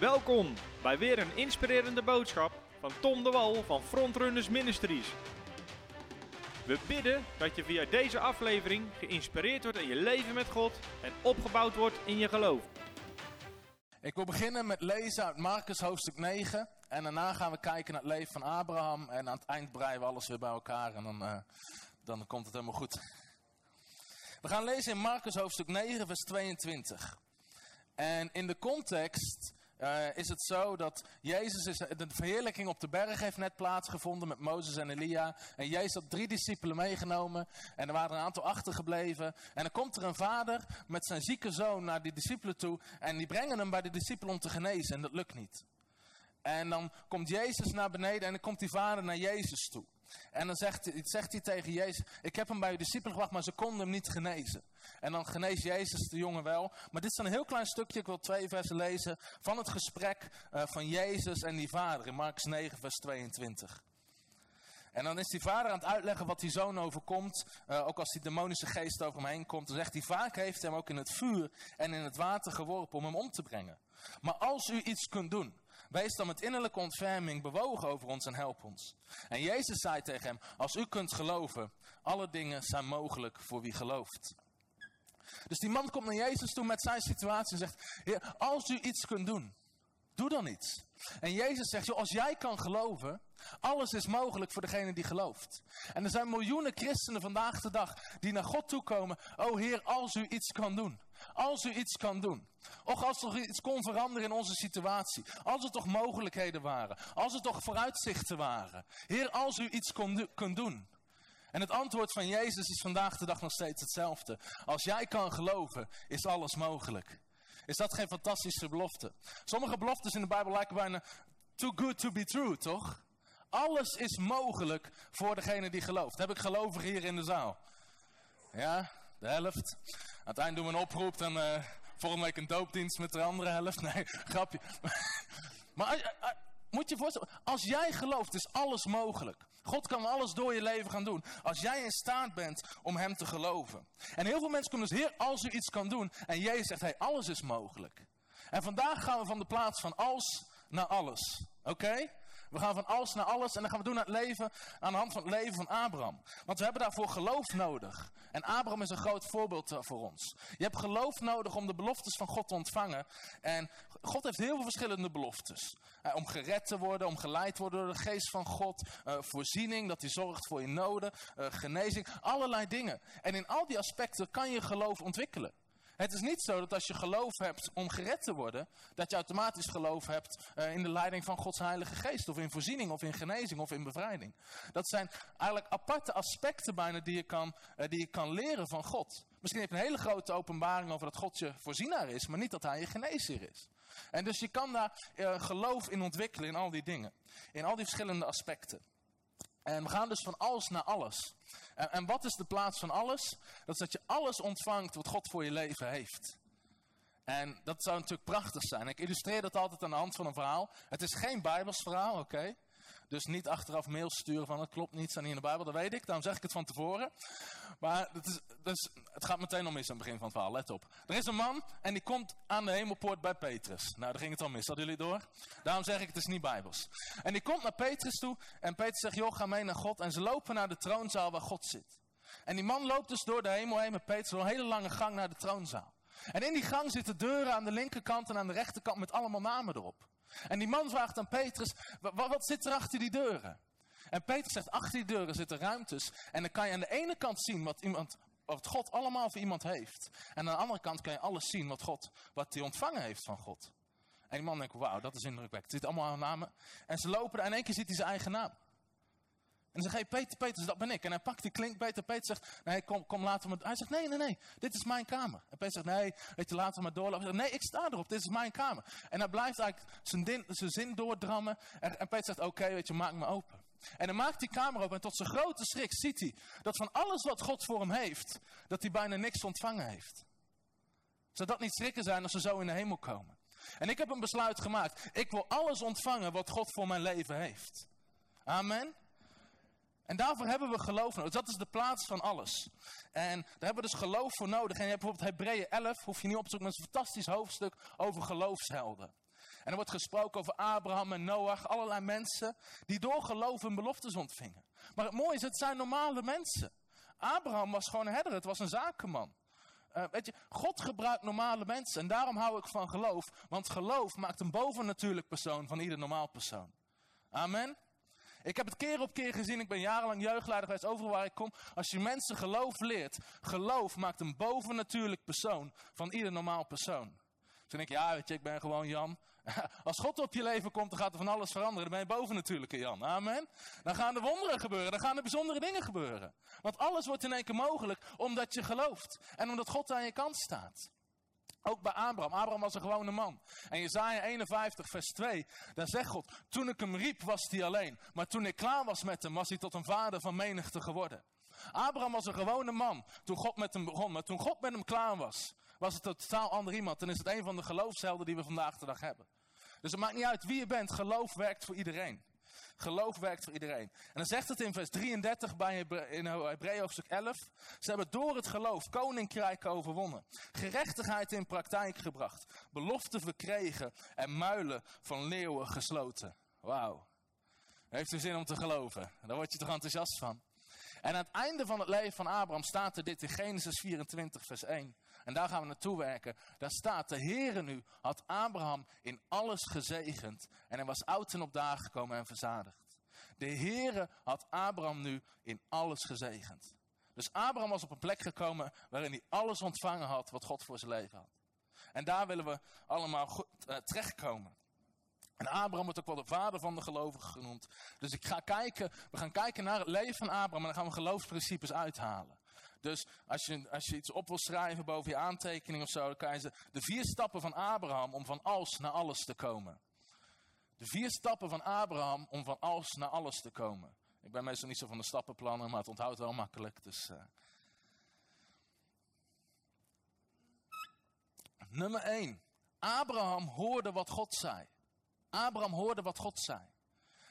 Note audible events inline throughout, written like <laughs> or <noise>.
Welkom bij weer een inspirerende boodschap van Tom de Wal van Frontrunners Ministries. We bidden dat je via deze aflevering geïnspireerd wordt in je leven met God en opgebouwd wordt in je geloof. Ik wil beginnen met lezen uit Marcus hoofdstuk 9. En daarna gaan we kijken naar het leven van Abraham. En aan het eind breien we alles weer bij elkaar. En dan, uh, dan komt het helemaal goed. We gaan lezen in Marcus hoofdstuk 9, vers 22. En in de context uh, is het zo dat Jezus, is, de verheerlijking op de berg heeft net plaatsgevonden met Mozes en Elia. En Jezus had drie discipelen meegenomen en er waren een aantal achtergebleven. En dan komt er een vader met zijn zieke zoon naar die discipelen toe en die brengen hem bij de discipelen om te genezen en dat lukt niet. En dan komt Jezus naar beneden en dan komt die vader naar Jezus toe. En dan zegt, zegt hij tegen Jezus, ik heb hem bij uw discipelen gebracht, maar ze konden hem niet genezen. En dan geneest Jezus de jongen wel. Maar dit is een heel klein stukje, ik wil twee versen lezen, van het gesprek uh, van Jezus en die vader in Marcus 9, vers 22. En dan is die vader aan het uitleggen wat die zoon overkomt. Uh, ook als die demonische geest over hem heen komt. Dan zegt hij, vaak heeft hem ook in het vuur en in het water geworpen om hem om te brengen. Maar als u iets kunt doen, wees dan met innerlijke ontferming bewogen over ons en help ons. En Jezus zei tegen hem, als u kunt geloven, alle dingen zijn mogelijk voor wie gelooft. Dus die man komt naar Jezus toe met zijn situatie en zegt, Heer, als u iets kunt doen, doe dan iets. En Jezus zegt, als jij kan geloven, alles is mogelijk voor degene die gelooft. En er zijn miljoenen christenen vandaag de dag die naar God toe komen. Oh Heer, als u iets kan doen. Als u iets kan doen. Och, als er iets kon veranderen in onze situatie. Als er toch mogelijkheden waren. Als er toch vooruitzichten waren. Heer, als u iets kon, kunt doen. En het antwoord van Jezus is vandaag de dag nog steeds hetzelfde. Als jij kan geloven, is alles mogelijk. Is dat geen fantastische belofte? Sommige beloftes in de Bijbel lijken bijna too good to be true, toch? Alles is mogelijk voor degene die gelooft. Heb ik gelovigen hier in de zaal? Ja, de helft. Aan het eind doen we een oproep, dan uh, volgende week een doopdienst met de andere helft. <laughs> Nee, grapje. <laughs> maar uh, uh, moet je voorstellen, als jij gelooft, is alles mogelijk. God kan alles door je leven gaan doen. Als jij in staat bent om hem te geloven. En heel veel mensen kunnen dus, Heer, als u iets kan doen. En Jezus zegt, hey, alles is mogelijk. En vandaag gaan we van de plaats van als naar alles. Oké? We gaan van alles naar alles en dan gaan we doen naar het leven aan de hand van het leven van Abraham. Want we hebben daarvoor geloof nodig. En Abraham is een groot voorbeeld voor ons. Je hebt geloof nodig om de beloftes van God te ontvangen. En God heeft heel veel verschillende beloftes. Uh, om gered te worden, om geleid te worden door de geest van God. Uh, voorziening, dat hij zorgt voor je noden. Genezing, allerlei dingen. En in al die aspecten kan je geloof ontwikkelen. Het is niet zo dat als je geloof hebt om gered te worden, dat je automatisch geloof hebt uh, in de leiding van Gods Heilige Geest. Of in voorziening, of in genezing, of in bevrijding. Dat zijn eigenlijk aparte aspecten bijna die je kan, uh, die je kan leren van God. Misschien heb je een hele grote openbaring over dat God je voorzienaar is, maar niet dat hij je geneesheer is. En dus je kan daar uh, geloof in ontwikkelen in al die dingen. In al die verschillende aspecten. En we gaan dus van alles naar alles. En, en, wat is de plaats van alles? Dat is dat je alles ontvangt wat God voor je leven heeft. En dat zou natuurlijk prachtig zijn. Ik illustreer dat altijd aan de hand van een verhaal. Het is geen Bijbels verhaal, oké? Dus niet achteraf mails sturen van het klopt niet, staat niet in de Bijbel, dat weet ik. Daarom zeg ik het van tevoren. Maar het, is, dus, het gaat meteen al mis aan het begin van het verhaal, let op. Er is een man en die komt aan de hemelpoort bij Petrus. Nou, daar ging het al mis, hadden jullie door? Daarom zeg ik het is niet Bijbels. En die komt naar Petrus toe en Petrus zegt, joh, ga mee naar God. En ze lopen naar de troonzaal waar God zit. En die man loopt dus door de hemel heen met Petrus een hele lange gang naar de troonzaal. En in die gang zitten deuren aan de linkerkant en aan de rechterkant met allemaal namen erop. En die man vraagt aan Petrus, wat, zit er achter die deuren? En Petrus zegt, achter die deuren zitten ruimtes. En dan kan je aan de ene kant zien wat, iemand, wat God allemaal voor iemand heeft. En aan de andere kant kan je alles zien wat God, wat hij ontvangen heeft van God. En die man denkt, wauw, dat is indrukwekkend. Het zit allemaal namen. En ze lopen er en in één keer ziet hij zijn eigen naam. En dan zegt hij, Peter, Peter, dat ben ik. En hij pakt die klinkbeter. Peter zegt, nee, kom, kom laten we maar... Hij zegt, nee, nee, nee, dit is mijn kamer. En Peter zegt, nee, weet je, laten maar doorlopen. Zegt, nee, ik sta erop, dit is mijn kamer. En hij blijft eigenlijk zijn, zin doordrammen. En, en Peter zegt, oké, weet je, maak me open. En dan maakt die kamer open en tot zijn grote schrik ziet hij dat van alles wat God voor hem heeft, dat hij bijna niks ontvangen heeft. Zou dat niet schrikken zijn als ze zo in de hemel komen? En ik heb een besluit gemaakt. Ik wil alles ontvangen wat God voor mijn leven heeft. Amen. En daarvoor hebben we geloof nodig. Dat is de plaats van alles. En daar hebben we dus geloof voor nodig. En je hebt bijvoorbeeld Hebreeën 11, hoef je niet op te zoeken, maar is een fantastisch hoofdstuk over geloofshelden. er wordt gesproken over Abraham en Noach, allerlei mensen die door geloof hun beloftes ontvingen. Maar het mooie is, het zijn normale mensen. Abraham was gewoon een herder, het was een zakenman. Uh, weet je, God gebruikt normale mensen en daarom hou ik van geloof. Want geloof maakt een bovennatuurlijk persoon van ieder normaal persoon. Amen. Ik heb het keer op keer gezien, ik ben jarenlang jeugdleider geweest, overal waar ik kom. Als je mensen geloof leert, geloof maakt een bovennatuurlijk persoon van ieder normaal persoon. Toen ik, ja, weet je, ik ben gewoon Jan. <laughs> Als God op je leven komt, dan gaat er van alles veranderen. Dan ben je bovennatuurlijke Jan. Amen. Dan gaan er wonderen gebeuren. Dan gaan er bijzondere dingen gebeuren. Want alles wordt in één keer mogelijk omdat je gelooft. En omdat God aan je kant staat. Ook bij Abraham. Abraham was een gewone man. En Jezaja 51 vers 2, daar zegt God, toen ik hem riep was hij alleen. Maar toen ik klaar was met hem was hij tot een vader van menigte geworden. Abraham was een gewone man toen God met hem begon. Maar toen God met hem klaar was, was het een totaal ander iemand. Dan is het een van de geloofshelden die we vandaag de dag hebben. Dus het maakt niet uit wie je bent. Geloof werkt voor iedereen. Geloof werkt voor iedereen. En dan zegt het in vers 33 bij in Hebreeën hoofdstuk 11. Ze hebben door het geloof koninkrijken overwonnen. Gerechtigheid in praktijk gebracht. Beloften verkregen en muilen van leeuwen gesloten. Wauw. Heeft u zin om te geloven? Daar word je toch enthousiast van? En aan het einde van het leven van Abraham staat er dit in Genesis 24 vers 1. En daar gaan we naartoe werken. Daar staat, de Heere nu had Abraham in alles gezegend. En hij was oud en op dagen gekomen en verzadigd. De Heere had Abraham nu in alles gezegend. Dus Abraham was op een plek gekomen waarin hij alles ontvangen had wat God voor zijn leven had. En daar willen we allemaal goed, uh, terechtkomen. En Abraham wordt ook wel de vader van de gelovigen genoemd. Dus ik ga kijken, we gaan kijken naar het leven van Abraham en dan gaan we geloofsprincipes uithalen. Dus als je, als je iets op wil schrijven boven je aantekening of zo, dan kan je ze, de vier stappen van Abraham om van als naar alles te komen. De vier stappen van Abraham om van als naar alles te komen. Ik ben meestal niet zo van de stappenplannen, maar het onthoudt wel makkelijk. Dus, uh. Nummer 1. Abraham hoorde wat God zei. Abraham hoorde wat God zei.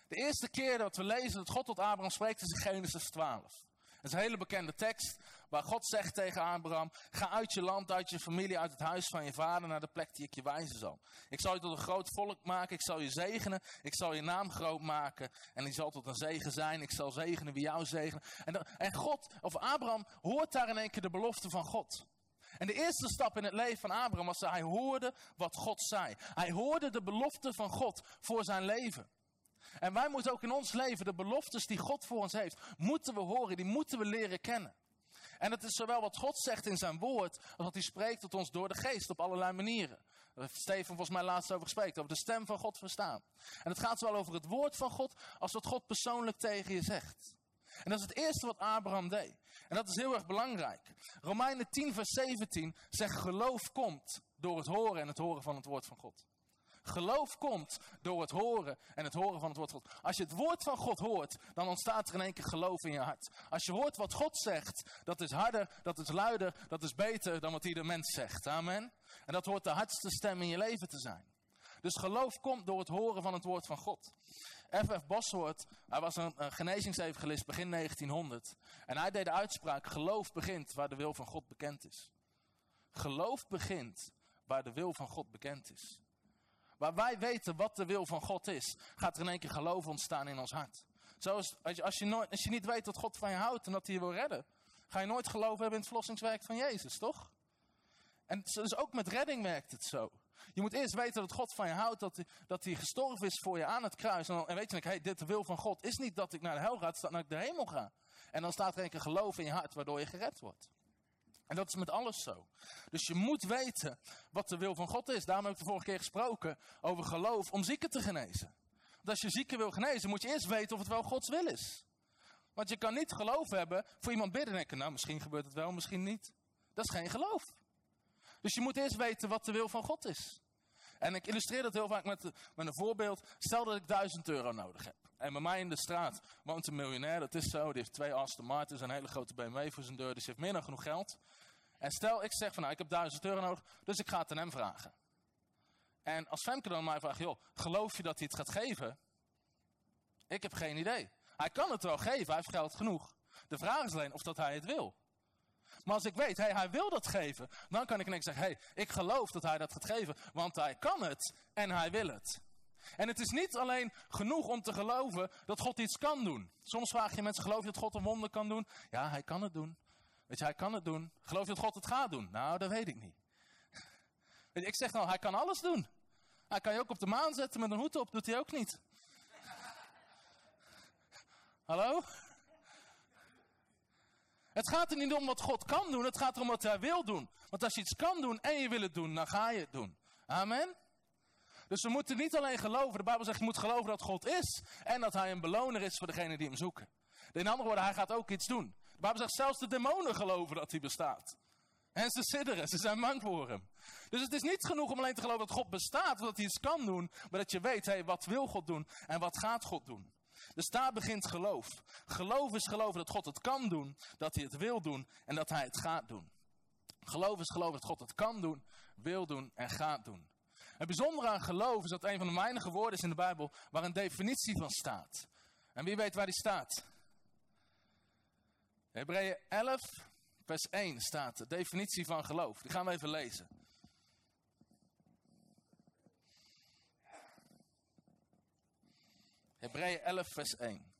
De eerste keer dat we lezen dat God tot Abraham spreekt is in Genesis 12. Dat is een hele bekende tekst waar God zegt tegen Abraham: Ga uit je land, uit je familie, uit het huis van je vader naar de plek die ik je wijzen zal. Ik zal je tot een groot volk maken, ik zal je zegenen, ik zal je naam groot maken en die zal tot een zegen zijn. Ik zal zegenen wie jou zegenen. En, en God, of Abraham, hoort daar in één keer de belofte van God. En de eerste stap in het leven van Abraham was dat hij hoorde wat God zei. Hij hoorde de belofte van God voor zijn leven. En wij moeten ook in ons leven de beloftes die God voor ons heeft, moeten we horen, die moeten we leren kennen. En het is zowel wat God zegt in zijn woord, als wat hij spreekt tot ons door de geest op allerlei manieren. Daar heeft Steven volgens mij laatst over gesproken, over de stem van God verstaan. En het gaat zowel over het woord van God, als wat God persoonlijk tegen je zegt. En dat is het eerste wat Abraham deed. En dat is heel erg belangrijk. Romeinen 10, vers 17 zegt: geloof komt door het horen en het horen van het woord van God. Geloof komt door het horen en het horen van het woord van God. Als je het woord van God hoort, dan ontstaat er in één keer geloof in je hart. Als je hoort wat God zegt, dat is harder, dat is luider, dat is beter dan wat ieder mens zegt. Amen. En dat hoort de hardste stem in je leven te zijn. Dus geloof komt door het horen van het woord van God. F.F. Bosworth, hij was een, een genezingsevangelist begin 1900. En hij deed de uitspraak, geloof begint waar de wil van God bekend is. Geloof begint waar de wil van God bekend is. Waar wij weten wat de wil van God is, gaat er in één keer geloof ontstaan in ons hart. Zoals als je, als je, nooit, als je niet weet dat God van je houdt en dat hij je wil redden, ga je nooit geloven hebben in het verlossingswerk van Jezus, toch? En dus ook met redding werkt het zo. Je moet eerst weten dat God van je houdt, dat hij, dat hij gestorven is voor je aan het kruis. En, dan, weet je, hey, dit de wil van God is niet dat ik naar de hel ga, het staat dat ik de hemel ga. En dan staat er een keer geloof in je hart, waardoor je gered wordt. En dat is met alles zo. Dus je moet weten wat de wil van God is. Daarom heb ik de vorige keer gesproken over geloof om zieken te genezen. Want als je zieken wil genezen, moet je eerst weten of het wel Gods wil is. Want je kan niet geloof hebben voor iemand bidden en denken, nou misschien gebeurt het wel, misschien niet. Dat is geen geloof. Dus je moet eerst weten wat de wil van God is. En ik illustreer dat heel vaak met, met een voorbeeld. Stel dat ik 1000 euro nodig heb. En bij mij in de straat woont een miljonair, dat is zo. Die heeft twee Aston Martins en een hele grote BMW voor zijn deur. Dus hij heeft meer dan genoeg geld. En stel, ik zeg van nou, ik heb 1000 euro nodig, dus ik ga het aan hem vragen. En als Femke dan mij vraagt, joh, geloof je dat hij het gaat geven? Ik heb geen idee. Hij kan het wel geven, hij heeft geld genoeg. De vraag is alleen of dat hij het wil. Maar als ik weet, hij wil dat geven, dan kan ik ineens zeggen, hey, ik geloof dat hij dat gaat geven, want hij kan het en hij wil het. En het is niet alleen genoeg om te geloven dat God iets kan doen. Soms vraag je mensen, geloof je dat God een wonder kan doen? Ja, hij kan het doen. Weet je, hij kan het doen. Geloof je dat God het gaat doen? Nou, dat weet ik niet. <laughs> Ik zeg nou, hij kan alles doen. Hij kan je ook op de maan zetten met een hoed op, doet hij ook niet. <laughs> Hallo? Het gaat er niet om wat God kan doen, het gaat erom wat hij wil doen. Want als je iets kan doen en je wil het doen, dan ga je het doen. Amen? Dus we moeten niet alleen geloven, de Bijbel zegt je moet geloven dat God is en dat hij een beloner is voor degenen die hem zoeken. In andere woorden, hij gaat ook iets doen. De Bijbel zegt zelfs de demonen geloven dat hij bestaat. En ze sidderen, ze zijn bang voor hem. Dus het is niet genoeg om alleen te geloven dat God bestaat, dat hij iets kan doen, maar dat je weet, hé, wat wil God doen en wat gaat God doen. Dus daar begint geloof. Geloof is geloven dat God het kan doen, dat hij het wil doen en dat hij het gaat doen. Geloof is geloven dat God het kan doen, wil doen en gaat doen. Het bijzondere aan geloof is dat een van de weinige woorden is in de Bijbel waar een definitie van staat. En wie weet waar die staat? Hebreeën 11, vers 1 staat de definitie van geloof. Die gaan we even lezen. Hebreeën 11, vers 1.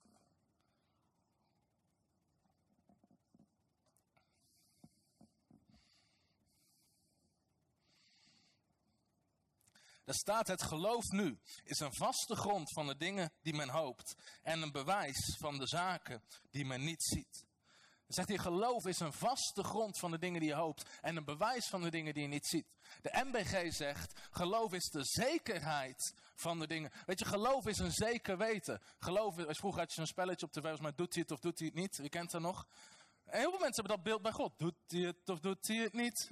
Daar staat het geloof nu is een vaste grond van de dingen die men hoopt en een bewijs van de zaken die men niet ziet. Dan zegt hij, geloof is een vaste grond van de dingen die je hoopt en een bewijs van de dingen die je niet ziet. De MBG zegt, geloof is de zekerheid van de dingen. Weet je, geloof is een zeker weten. Geloof is, vroeger had je zo'n spelletje op tv, mij doet hij het of doet hij het niet. Wie kent dat nog? En heel veel mensen hebben dat beeld bij God. Doet hij het of doet hij het niet?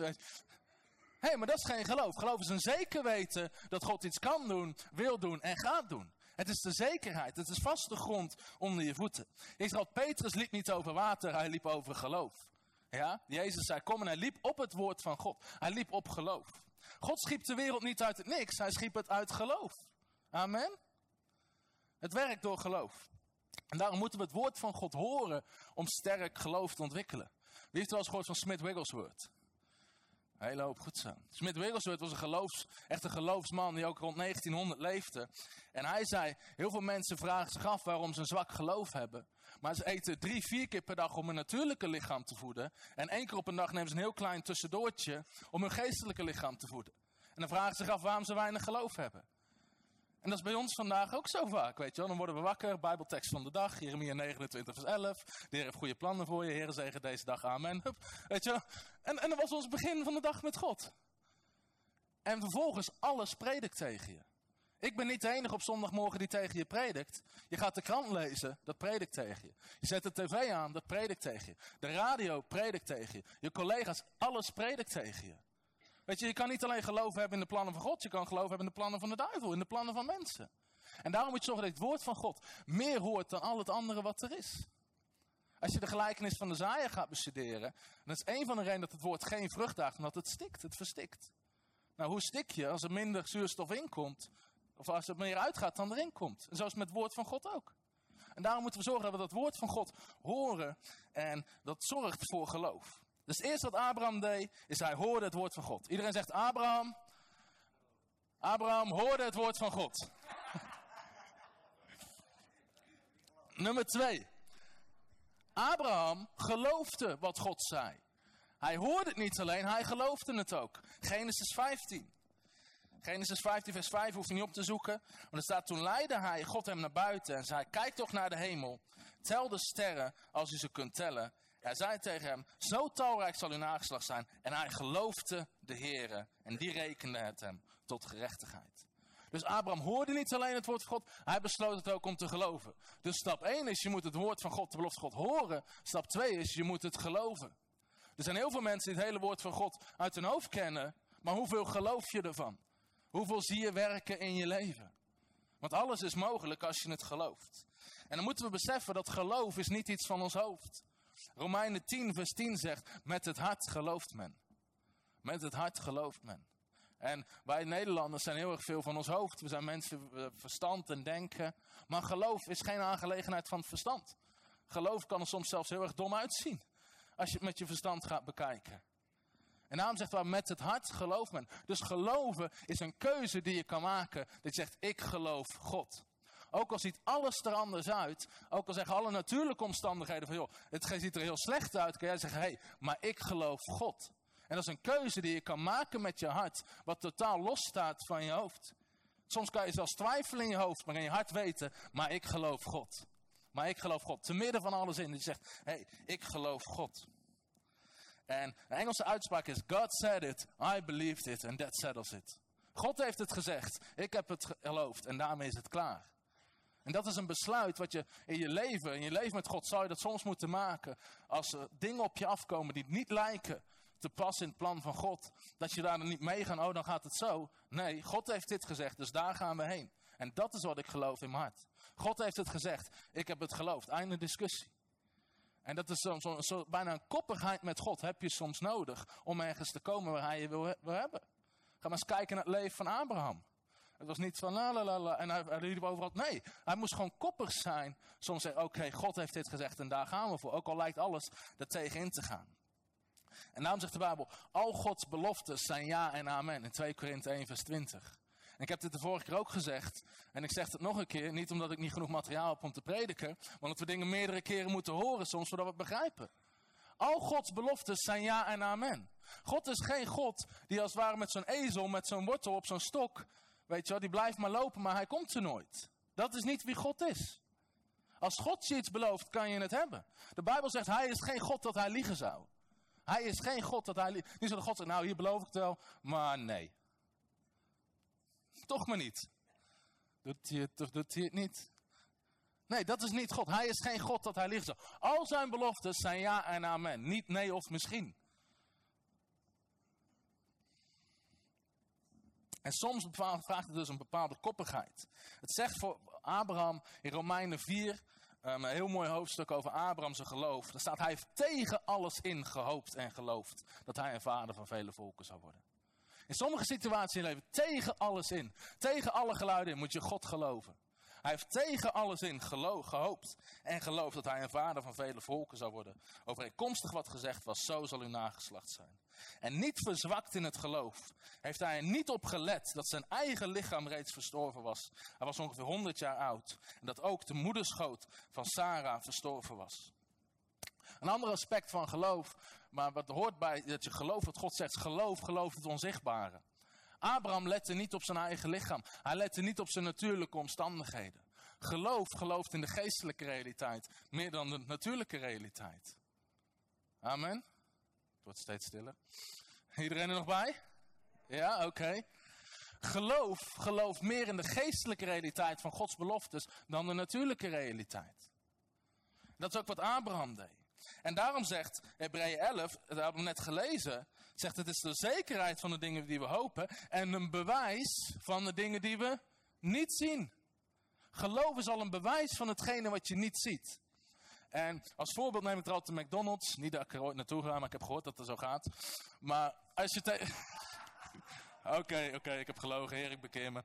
Hey, maar dat is geen geloof. Geloof is een zeker weten dat God iets kan doen, wil doen en gaat doen. Het is de zekerheid, het is vaste grond onder je voeten. Israël, Petrus liep niet over water, hij liep over geloof. Ja, Jezus zei kom en hij liep op het woord van God. Hij liep op geloof. God schiep de wereld niet uit het niks, hij schiep het uit geloof. Amen. Het werkt door geloof. En daarom moeten we het woord van God horen om sterk geloof te ontwikkelen. Wie heeft wel eens gehoord van Smith Wigglesworth? Hele hoop goed zo. Smith Wigglesworth was een geloofs, echt een geloofsman die ook rond 1900 leefde. En hij zei, heel veel mensen vragen zich af waarom ze een zwak geloof hebben. Maar ze eten drie, vier keer per dag om hun natuurlijke lichaam te voeden. En één keer op een dag nemen ze een heel klein tussendoortje om hun geestelijke lichaam te voeden. En dan vragen ze zich af waarom ze weinig geloof hebben. En dat is bij ons vandaag ook zo vaak, weet je wel. Dan worden we wakker, bijbeltekst van de dag, Jeremia 29 vers 11. De Heer heeft goede plannen voor je, Heer zegen deze dag, amen. Hup, weet je. En, en dat was ons begin van de dag met God. En vervolgens alles predikt tegen je. Ik ben niet de enige op zondagmorgen die tegen je predikt. Je gaat de krant lezen, dat predikt tegen je. Je zet de tv aan, dat predikt tegen je. De radio predikt tegen je. Je collega's, alles predikt tegen je. Weet je, je kan niet alleen geloof hebben in de plannen van God, je kan geloof hebben in de plannen van de duivel, in de plannen van mensen. En daarom moet je zorgen dat het woord van God meer hoort dan al het andere wat er is. Als je de gelijkenis van de zaaier gaat bestuderen, dan is een van de redenen dat het woord geen vrucht draagt, omdat het stikt, het verstikt. Nou, hoe stik je als er minder zuurstof inkomt, of als er meer uitgaat dan erin komt? En zo is het met het woord van God ook. En daarom moeten we zorgen dat we dat woord van God horen en dat zorgt voor geloof. Dus het eerste wat Abraham deed, is hij hoorde het woord van God. Iedereen zegt Abraham. Abraham hoorde het woord van God. <laughs> Nummer twee. Abraham geloofde wat God zei. Hij hoorde het niet alleen, hij geloofde het ook. Genesis 15. Genesis 15 vers 5 hoeft niet op te zoeken. Want er staat, toen leidde hij God hem naar buiten en zei, kijk toch naar de hemel. Tel de sterren als u ze kunt tellen. Hij zei tegen hem, zo talrijk zal uw nageslacht zijn. En hij geloofde de Heere en die rekende het hem tot gerechtigheid. Dus Abraham hoorde niet alleen het woord van God, hij besloot het ook om te geloven. Dus stap 1 is, je moet het woord van God, de belofte God horen. Stap 2 is, je moet het geloven. Er zijn heel veel mensen die het hele woord van God uit hun hoofd kennen, maar hoeveel geloof je ervan? Hoeveel zie je werken in je leven? Want alles is mogelijk als je het gelooft. En dan moeten we beseffen dat geloof is niet iets van ons hoofd. Romeinen 10, vers 10 zegt, met het hart gelooft men. Met het hart gelooft men. En wij Nederlanders zijn heel erg veel van ons hoofd. We zijn mensen verstand en denken. Maar geloof is geen aangelegenheid van het verstand. Geloof kan er soms zelfs heel erg dom uitzien. als je het met je verstand gaat bekijken. En daarom zegt waar met het hart gelooft men. Dus geloven is een keuze die je kan maken. Dat je zegt, ik geloof God. Ook al ziet alles er anders uit. Ook al zeggen alle natuurlijke omstandigheden van, joh, het ziet er heel slecht uit. Kan jij zeggen, hé, hey, maar ik geloof God. En dat is een keuze die je kan maken met je hart. Wat totaal los staat van je hoofd. Soms kan je zelfs twijfelen in je hoofd, maar in je hart weten, maar ik geloof God. Maar ik geloof God. Te midden van alles in. Die zegt, hé, hey, ik geloof God. En de Engelse uitspraak is, God said it, I believed it, and that settles it. God heeft het gezegd, ik heb het geloofd en daarmee is het klaar. En dat is een besluit wat je in je leven, in je leven met God, zou je dat soms moeten maken. Als er dingen op je afkomen die niet lijken te passen in het plan van God. Dat je daar niet mee gaat, oh dan gaat het zo. Nee, God heeft dit gezegd, dus daar gaan we heen. En dat is wat ik geloof in mijn hart. God heeft het gezegd, ik heb het geloofd. Einde discussie. En dat is zo, zo, zo, bijna een koppigheid met God heb je soms nodig om ergens te komen waar hij je wil hebben. Ga maar eens kijken naar het leven van Abraham. Het was niet van la la la la en hij, hij liep overal. Nee, hij moest gewoon koppig zijn. Soms zeggen, oké, God heeft dit gezegd en daar gaan we voor. Ook al lijkt alles er tegenin te gaan. En daarom zegt de Bijbel, al Gods beloftes zijn ja en amen. In 2 Korinthe 1 vers 20. En ik heb dit de vorige keer ook gezegd. En ik zeg het nog een keer. Niet omdat ik niet genoeg materiaal heb om te prediken. Maar omdat we dingen meerdere keren moeten horen soms, zodat we het begrijpen. Al Gods beloftes zijn ja en amen. God is geen God die als het ware met zo'n ezel, met zo'n wortel op zo'n stok. Weet je wel, die blijft maar lopen, maar hij komt er nooit. Dat is niet wie God is. Als God je iets belooft, kan je het hebben. De Bijbel zegt, hij is geen God dat hij liegen zou. Hij is geen God dat hij liegen. Niet zo de God zegt, nou hier beloof ik het wel, maar nee. Toch maar niet. Doet hij het doet hij het niet? Nee, dat is niet God. Hij is geen God dat hij ligt zo. Al zijn beloftes zijn ja en amen. Niet nee of misschien. En soms vraagt het dus een bepaalde koppigheid. Het zegt voor Abraham in Romeinen 4, ehm, een heel mooi hoofdstuk over Abraham zijn geloof. Daar staat, hij heeft tegen alles in gehoopt en geloofd dat hij een vader van vele volken zou worden. In sommige situaties in leven, tegen alles in, tegen alle geluiden in, moet je God geloven. Hij heeft tegen alles in gehoopt en geloofd dat hij een vader van vele volken zou worden. Overeenkomstig wat gezegd was, zo zal uw nageslacht zijn. En niet verzwakt in het geloof, heeft hij er niet op gelet dat zijn eigen lichaam reeds verstorven was. Hij was ongeveer 100 jaar oud en dat ook de moederschoot van Sarah verstorven was. Een ander aspect van geloof, maar wat hoort bij dat je gelooft wat God zegt, geloof, geloof het onzichtbare. Abraham lette niet op zijn eigen lichaam. Hij lette niet op zijn natuurlijke omstandigheden. Geloof gelooft in de geestelijke realiteit meer dan de natuurlijke realiteit. Amen. Het wordt steeds stiller. Iedereen er nog bij? Ja, oké. Geloof gelooft meer in de geestelijke realiteit van Gods beloftes dan de natuurlijke realiteit. Dat is ook wat Abraham deed. En daarom zegt Hebreeën 11, dat hebben we net gelezen, zegt het is de zekerheid van de dingen die we hopen en een bewijs van de dingen die we niet zien. Geloof is al een bewijs van hetgene wat je niet ziet. En als voorbeeld neem ik altijd de McDonald's. Niet dat ik er ooit naartoe ga, maar ik heb gehoord dat het zo gaat. Maar als je tegen... <laughs> Oké, oké, ik heb gelogen, heer, ik bekeer me.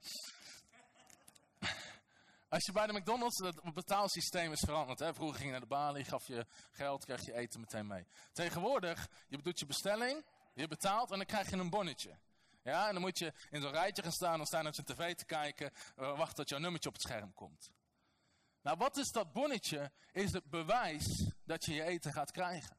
Als je bij de McDonald's, het betaalsysteem is veranderd. Hè? Vroeger ging je naar de balie, gaf je geld, kreeg je eten meteen mee. Tegenwoordig, je doet je bestelling, je betaalt en dan krijg je een bonnetje. Ja, en dan moet je in zo'n rijtje gaan staan, dan staan naar zijn tv te kijken, uh, wachten tot jouw nummertje op het scherm komt. Nou, wat is dat bonnetje? Is het bewijs dat je je eten gaat krijgen.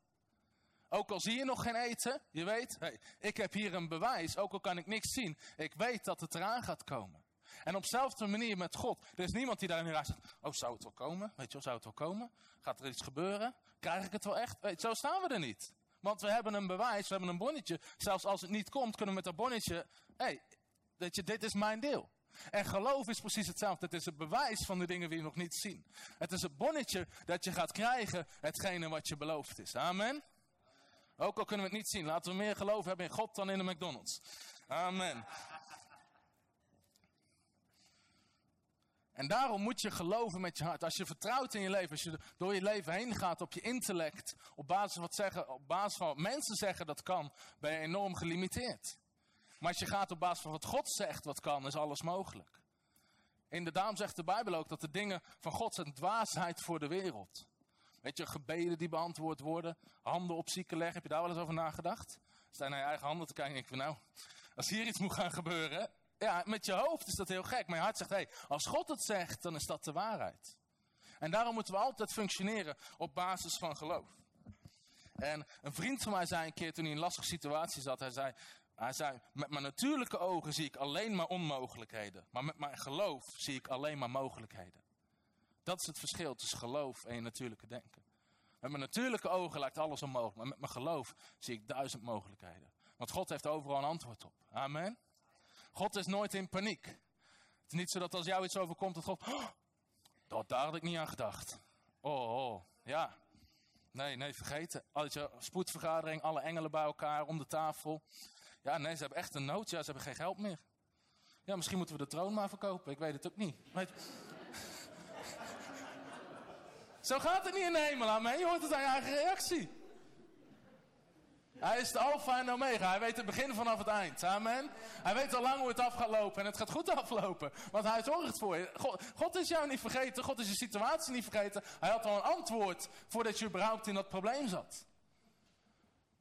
Ook al zie je nog geen eten, je weet, hey, ik heb hier een bewijs, ook al kan ik niks zien, ik weet dat het eraan gaat komen. En op dezelfde manier met God. Er is niemand die daar nu zegt, oh zou het wel komen? Weet je wel, zou het wel komen? Gaat er iets gebeuren? Krijg ik het wel echt? Weet, zo staan we er niet. Want we hebben een bewijs, we hebben een bonnetje. Zelfs als het niet komt, kunnen we met dat bonnetje, hé, hey, je, dit is mijn deel. En geloof is precies hetzelfde. Het is het bewijs van de dingen die we nog niet zien. Het is het bonnetje dat je gaat krijgen, hetgene wat je beloofd is. Amen. Ook al kunnen we het niet zien. Laten we meer geloof hebben in God dan in de McDonald's. Amen. En daarom moet je geloven met je hart. Als je vertrouwt in je leven, als je door je leven heen gaat op je intellect, op basis van wat, zeggen, op basis van mensen zeggen dat kan, ben je enorm gelimiteerd. Maar als je gaat op basis van wat God zegt wat kan, is alles mogelijk. In de zegt de Bijbel ook dat de dingen van God zijn dwaasheid voor de wereld. Weet je, gebeden die beantwoord worden, handen op zieken leggen. Heb je daar wel eens over nagedacht? Je naar je eigen handen te kijken en denk je, nou, als hier iets moet gaan gebeuren. Ja, met je hoofd is dat heel gek. Maar je hart zegt, hey, als God het zegt, dan is dat de waarheid. En daarom moeten we altijd functioneren op basis van geloof. En een vriend van mij zei een keer toen hij in een lastige situatie zat, hij zei, hij zei, met mijn natuurlijke ogen zie ik alleen maar onmogelijkheden. Maar met mijn geloof zie ik alleen maar mogelijkheden. Dat is het verschil tussen geloof en je natuurlijke denken. Met mijn natuurlijke ogen lijkt alles onmogelijk. Maar met mijn geloof zie ik duizend mogelijkheden. Want God heeft overal een antwoord op. Amen. God is nooit in paniek. Het is niet zo dat als jou iets overkomt dat God... Oh, dat, daar had ik niet aan gedacht. Oh, oh, ja. Nee, nee, vergeten. Als je spoedvergadering, alle engelen bij elkaar om de tafel. Ja, nee, ze hebben echt een nood. Ja, ze hebben geen geld meer. Ja, misschien moeten we de troon maar verkopen. Ik weet het ook niet. Weet... <laughs> Zo gaat het niet in de hemel, amen. Je hoort het aan je eigen reactie. Hij is de alfa en de omega. Hij weet het begin vanaf het eind. Amen. Hij weet al lang hoe het af gaat lopen. En het gaat goed <laughs> aflopen. Want hij zorgt voor je. God, God, is jou niet vergeten. God is je situatie niet vergeten. Hij had al een antwoord voordat je überhaupt in dat probleem zat.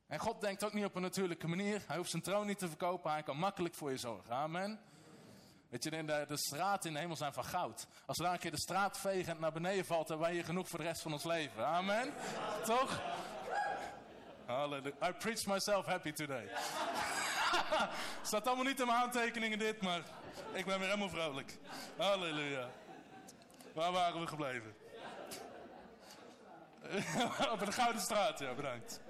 En God denkt ook niet op een natuurlijke manier. Hij hoeft zijn troon niet te verkopen. Hij kan makkelijk voor je zorgen. Amen. Weet je, de, de straten in de hemel zijn van goud. Als er daar een keer de straat vegend naar beneden valt, dan ben je genoeg voor de rest van ons leven. Amen. Toch? Halleluja. I preach myself happy today. <laughs> Staat allemaal niet in mijn aantekeningen dit, maar ik ben weer helemaal vrolijk. Halleluja. Waar waren we gebleven? <laughs> Op de Gouden Straat, ja, bedankt.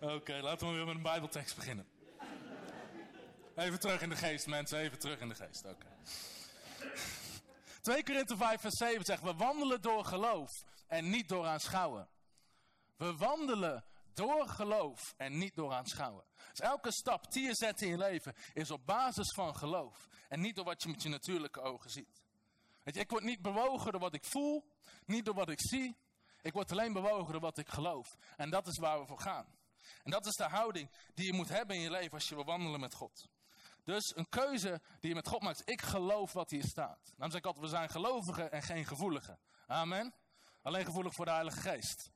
Oké, laten we weer met een Bijbeltekst beginnen. Even terug in de geest, mensen. Even terug in de geest. Oké. 2 Korinthe 5 vers 7 zegt, we wandelen door geloof en niet door aanschouwen. We wandelen door geloof en niet door aanschouwen. Dus elke stap die je zet in je leven is op basis van geloof. En niet door wat je met je natuurlijke ogen ziet. Weet je, ik word niet bewogen door wat ik voel, niet door wat ik zie. Ik word alleen bewogen door wat ik geloof. En dat is waar we voor gaan. En dat is de houding die je moet hebben in je leven als je wil wandelen met God. Dus een keuze die je met God maakt. Ik geloof wat hier staat. Daarom zeg ik altijd, we zijn gelovigen en geen gevoeligen. Amen. Alleen gevoelig voor de Heilige Geest.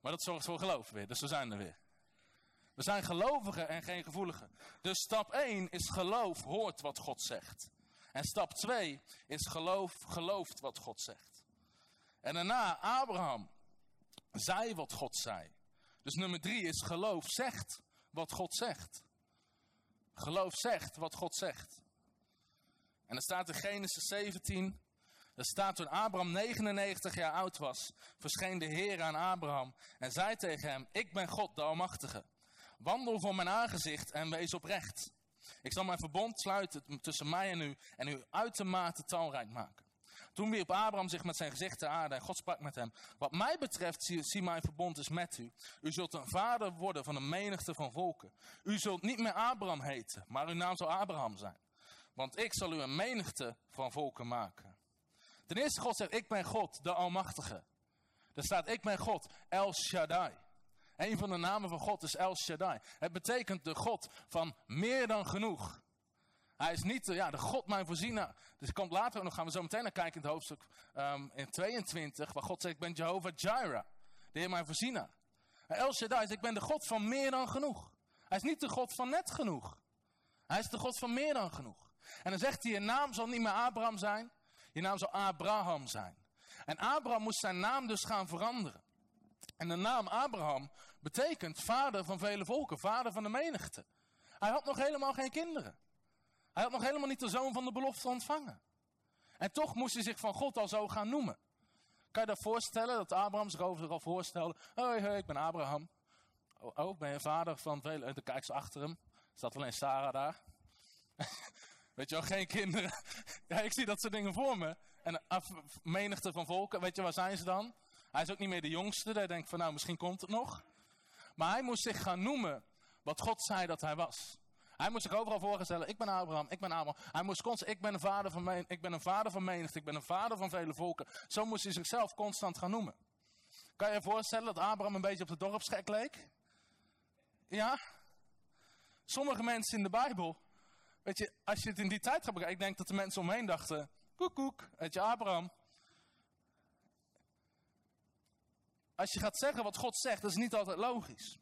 Maar dat zorgt voor geloof weer. Dus we zijn er weer. We zijn gelovigen en geen gevoeligen. Dus stap 1 is geloof hoort wat God zegt. En stap 2 is geloof gelooft wat God zegt. En daarna Abraham zei wat God zei. Dus nummer 3 is geloof zegt wat God zegt. Geloof zegt wat God zegt. En er staat in Genesis 17, er staat toen Abraham 99 jaar oud was, verscheen de Heer aan Abraham en zei tegen hem, ik ben God, de Almachtige. Wandel voor mijn aangezicht en wees oprecht. Ik zal mijn verbond sluiten tussen mij en u en u uitermate talrijk maken. Toen wierp Abraham zich met zijn gezicht te aarde en God sprak met hem. Wat mij betreft, zie, zie, mijn verbond is met u. U zult een vader worden van een menigte van volken. U zult niet meer Abraham heten, maar uw naam zal Abraham zijn. Want ik zal u een menigte van volken maken. Ten eerste, God zegt, ik ben God, de Almachtige. Er staat, ik ben God, El Shaddai. Een van de namen van God is El Shaddai. Het betekent de God van meer dan genoeg. Hij is niet ja, de God mijn voorziener. Dus komt later nog, gaan we zo meteen naar kijken in het hoofdstuk um, in 22, waar God zegt, ik ben Jehovah Jireh, de Heer mijn voorziener. El Shaddai zegt, ik ben de God van meer dan genoeg. Hij is niet de God van net genoeg. Hij is de God van meer dan genoeg. En dan zegt hij, je naam zal niet meer Abraham zijn, je naam zal Abraham zijn. En Abraham moest zijn naam dus gaan veranderen. En de naam Abraham betekent vader van vele volken, vader van de menigte. Hij had nog helemaal geen kinderen. Hij had nog helemaal niet de zoon van de belofte ontvangen. En toch moest hij zich van God al zo gaan noemen. Kan je dat voorstellen, dat Abraham zich over zich al voorstelde. Hoi, hoi, ik ben Abraham. Oh, oh, ben je vader van vele... En dan kijkt ze achter hem. Staat alleen Sarah daar. <laughs> weet je wel, geen kinderen. <laughs> ja, ik zie dat soort dingen voor me. En menigte van volken, weet je, waar zijn ze dan? Hij is ook niet meer de jongste. Hij denkt van, nou, misschien komt het nog. Maar hij moest zich gaan noemen wat God zei dat hij was. Hij moest zich overal voorstellen, ik ben Abraham, ik ben Abraham. Hij moest constant, ik ben een vader van, men, ik ben een vader van menigte, ik ben een vader van vele volken. Zo moest hij zichzelf constant gaan noemen. Kan je je voorstellen dat Abraham een beetje op de dorpsgek leek? Ja? Sommige mensen in de Bijbel, weet je, als je het in die tijd gaat bekijken, ik denk dat de mensen omheen dachten, koek koek, weet je, Abraham. Als je gaat zeggen wat God zegt, dat is niet altijd logisch.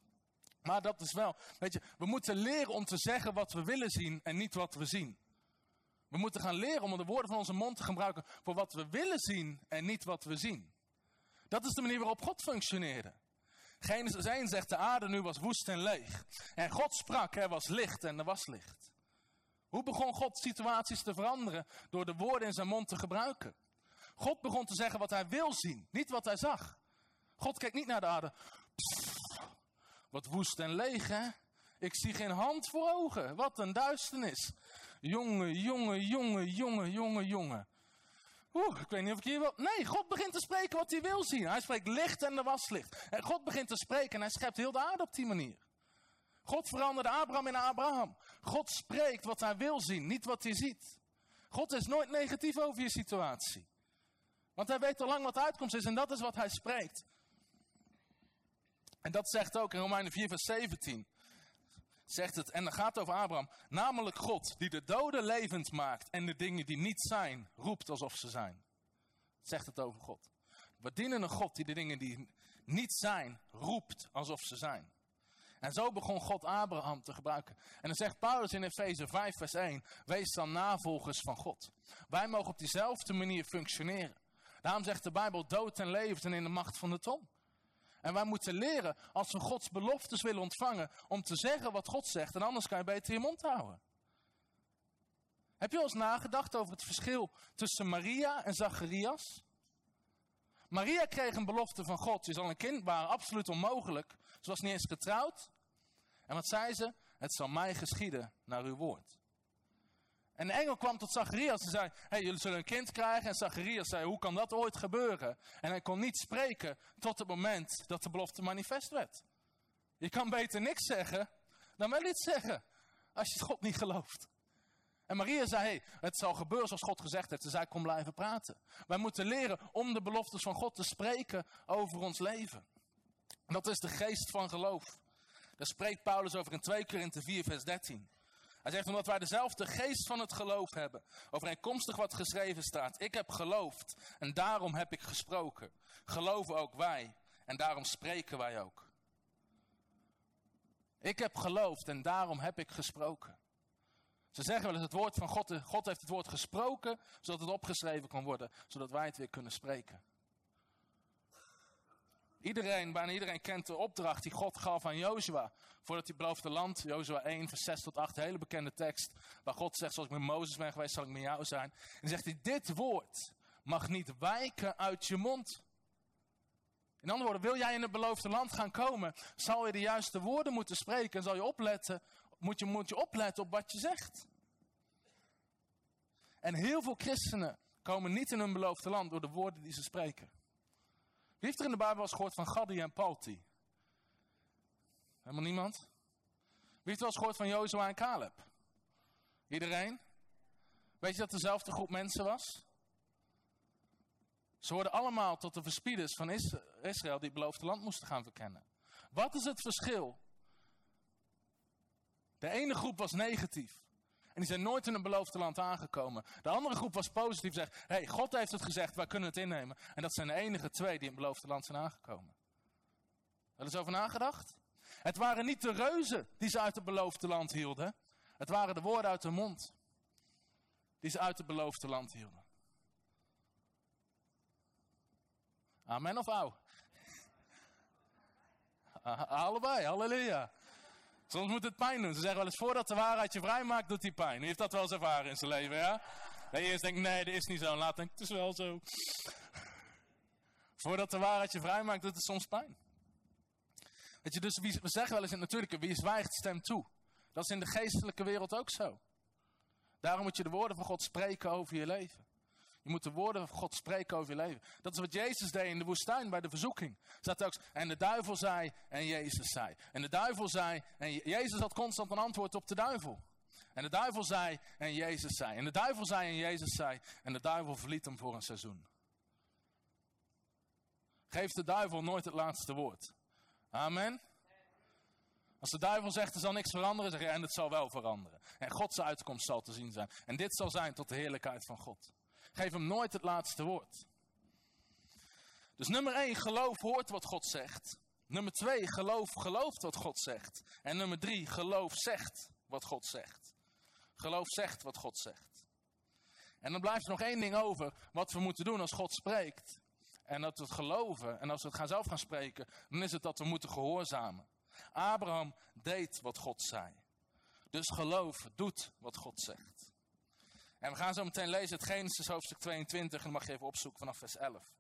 Maar dat is wel, weet je, we moeten leren om te zeggen wat we willen zien en niet wat we zien. We moeten gaan leren om de woorden van onze mond te gebruiken voor wat we willen zien en niet wat we zien. Dat is de manier waarop God functioneerde. Genesis 1 zegt de aarde nu was woest en leeg. En God sprak, er was licht en er was licht. Hoe begon God situaties te veranderen? Door de woorden in zijn mond te gebruiken. God begon te zeggen wat hij wil zien, niet wat hij zag. God keek niet naar de aarde. Wat woest en leeg, hè? Ik zie geen hand voor ogen. Wat een duisternis. Jongen, jongen, jongen, jongen, jongen, jongen. Oeh, ik weet niet of ik hier wil. Nee, God begint te spreken wat hij wil zien. Hij spreekt licht en er was licht. En God begint te spreken en hij schept heel de aarde op die manier. God veranderde Abraham in Abraham. God spreekt wat hij wil zien, niet wat hij ziet. God is nooit negatief over je situatie. Want hij weet al lang wat de uitkomst is en dat is wat hij spreekt. En dat zegt ook in Romeinen 4, vers 17 zegt het, en dan gaat het over Abraham, namelijk God, die de doden levend maakt en de dingen die niet zijn, roept alsof ze zijn. Zegt het over God. We dienen een God die de dingen die niet zijn, roept alsof ze zijn. En zo begon God Abraham te gebruiken. En dan zegt Paulus in Efeze 5, vers 1, wees dan navolgers van God. Wij mogen op diezelfde manier functioneren. Daarom zegt de Bijbel dood en levend en in de macht van de tong. En wij moeten leren, als we Gods beloftes willen ontvangen, om te zeggen wat God zegt. En anders kan je beter je mond houden. Heb je al eens nagedacht over het verschil tussen Maria en Zacharias? Maria kreeg een belofte van God. Ze zal een kind baren, absoluut onmogelijk. Ze was niet eens getrouwd. En wat zei ze? Het zal mij geschieden naar uw woord. En de engel kwam tot Zacharias en zei, hey, jullie zullen een kind krijgen. En Zacharias zei, hoe kan dat ooit gebeuren? En hij kon niet spreken tot het moment dat de belofte manifest werd. Je kan beter niks zeggen dan wel iets zeggen, als je God niet gelooft. En Maria zei, hey, het zal gebeuren zoals God gezegd heeft. Dus zij kon blijven praten. Wij moeten leren om de beloftes van God te spreken over ons leven. En dat is de geest van geloof. Daar spreekt Paulus over in 2 Korinthe 4 vers 13. Hij zegt omdat wij dezelfde geest van het geloof hebben. Overeenkomstig wat geschreven staat. Ik heb geloofd en daarom heb ik gesproken. Geloven ook wij en daarom spreken wij ook. Ik heb geloofd en daarom heb ik gesproken. Ze zeggen wel eens het woord van God. God heeft het woord gesproken zodat het opgeschreven kan worden. Zodat wij het weer kunnen spreken. Iedereen, bijna iedereen kent de opdracht die God gaf aan Jozua. Voordat hij beloofde land, Jozua 1, vers 6 tot 8, een hele bekende tekst. Waar God zegt, zoals ik met Mozes ben geweest, zal ik met jou zijn. En zegt hij, dit woord mag niet wijken uit je mond. In andere woorden, wil jij in het beloofde land gaan komen, zal je de juiste woorden moeten spreken. En zal je opletten, moet je, moet je opletten op wat je zegt. En heel veel christenen komen niet in hun beloofde land door de woorden die ze spreken. Wie heeft er in de Bijbel eens gehoord van Gadi en Palti? Helemaal niemand? Wie heeft wel eens gehoord van Jozua en Caleb? Iedereen? Weet je dat dezelfde groep mensen was? Ze hoorden allemaal tot de verspieders van Israël die het beloofde land moesten gaan verkennen. Wat is het verschil? De ene groep was negatief. En die zijn nooit in een beloofde land aangekomen. De andere groep was positief. Zegt, hey, God heeft het gezegd, wij kunnen het innemen. En dat zijn de enige twee die in het beloofde land zijn aangekomen. Wel eens over nagedacht? Het waren niet de reuzen die ze uit het beloofde land hielden. Het waren de woorden uit de mond. Die ze uit het beloofde land hielden. Amen of au? <laughs> Allebei, halleluja. Soms moet het pijn doen. Ze zeggen wel eens, voordat de waarheid je vrij maakt, doet hij pijn. U heeft dat wel eens ervaren in zijn leven, ja? Dat je eerst denkt, nee, dat is niet zo. laat denken, het is wel zo. Voordat de waarheid je vrij maakt, doet het soms pijn. Weet je, dus wie, we zeggen wel eens in het natuurlijke, wie zwijgt stemt toe. Dat is in de geestelijke wereld ook zo. Daarom moet je de woorden van God spreken over je leven. Je moet de woorden van God spreken over je leven. Dat is wat Jezus deed in de woestijn bij de verzoeking. Zat ook, en de duivel zei en Jezus zei. En de duivel zei en Jezus had constant een antwoord op de duivel. En de duivel zei en Jezus zei. En de duivel zei en Jezus zei. En de duivel verliet hem voor een seizoen. Geef de duivel nooit het laatste woord. Amen. Als de duivel zegt er zal niks veranderen, zeg je en het zal wel veranderen. En Gods uitkomst zal te zien zijn. En dit zal zijn tot de heerlijkheid van God. Geef hem nooit het laatste woord. Dus nummer 1, geloof hoort wat God zegt. Nummer 2, geloof gelooft wat God zegt. En nummer 3, geloof zegt wat God zegt. Geloof zegt wat God zegt. En dan blijft er nog één ding over wat we moeten doen als God spreekt. En dat we het geloven. En als we het gaan zelf gaan spreken, dan is het dat we moeten gehoorzamen. Abraham deed wat God zei. Dus geloof doet wat God zegt. En we gaan zo meteen lezen het Genesis hoofdstuk 22 en dan mag je even opzoeken vanaf vers 11.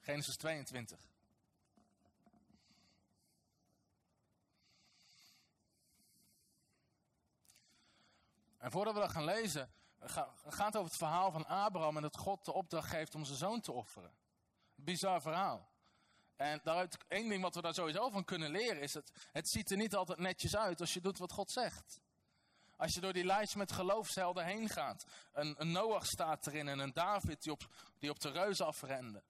Genesis 22. En voordat we dat gaan lezen, gaat het over het verhaal van Abraham en dat God de opdracht geeft om zijn zoon te offeren. Bizar verhaal. En daaruit, één ding wat we daar sowieso van kunnen leren is, het, het ziet er niet altijd netjes uit als je doet wat God zegt. Als je door die lijst met geloofshelden heen gaat. Een, een Noach staat erin en een David die op, die op de reus afrende.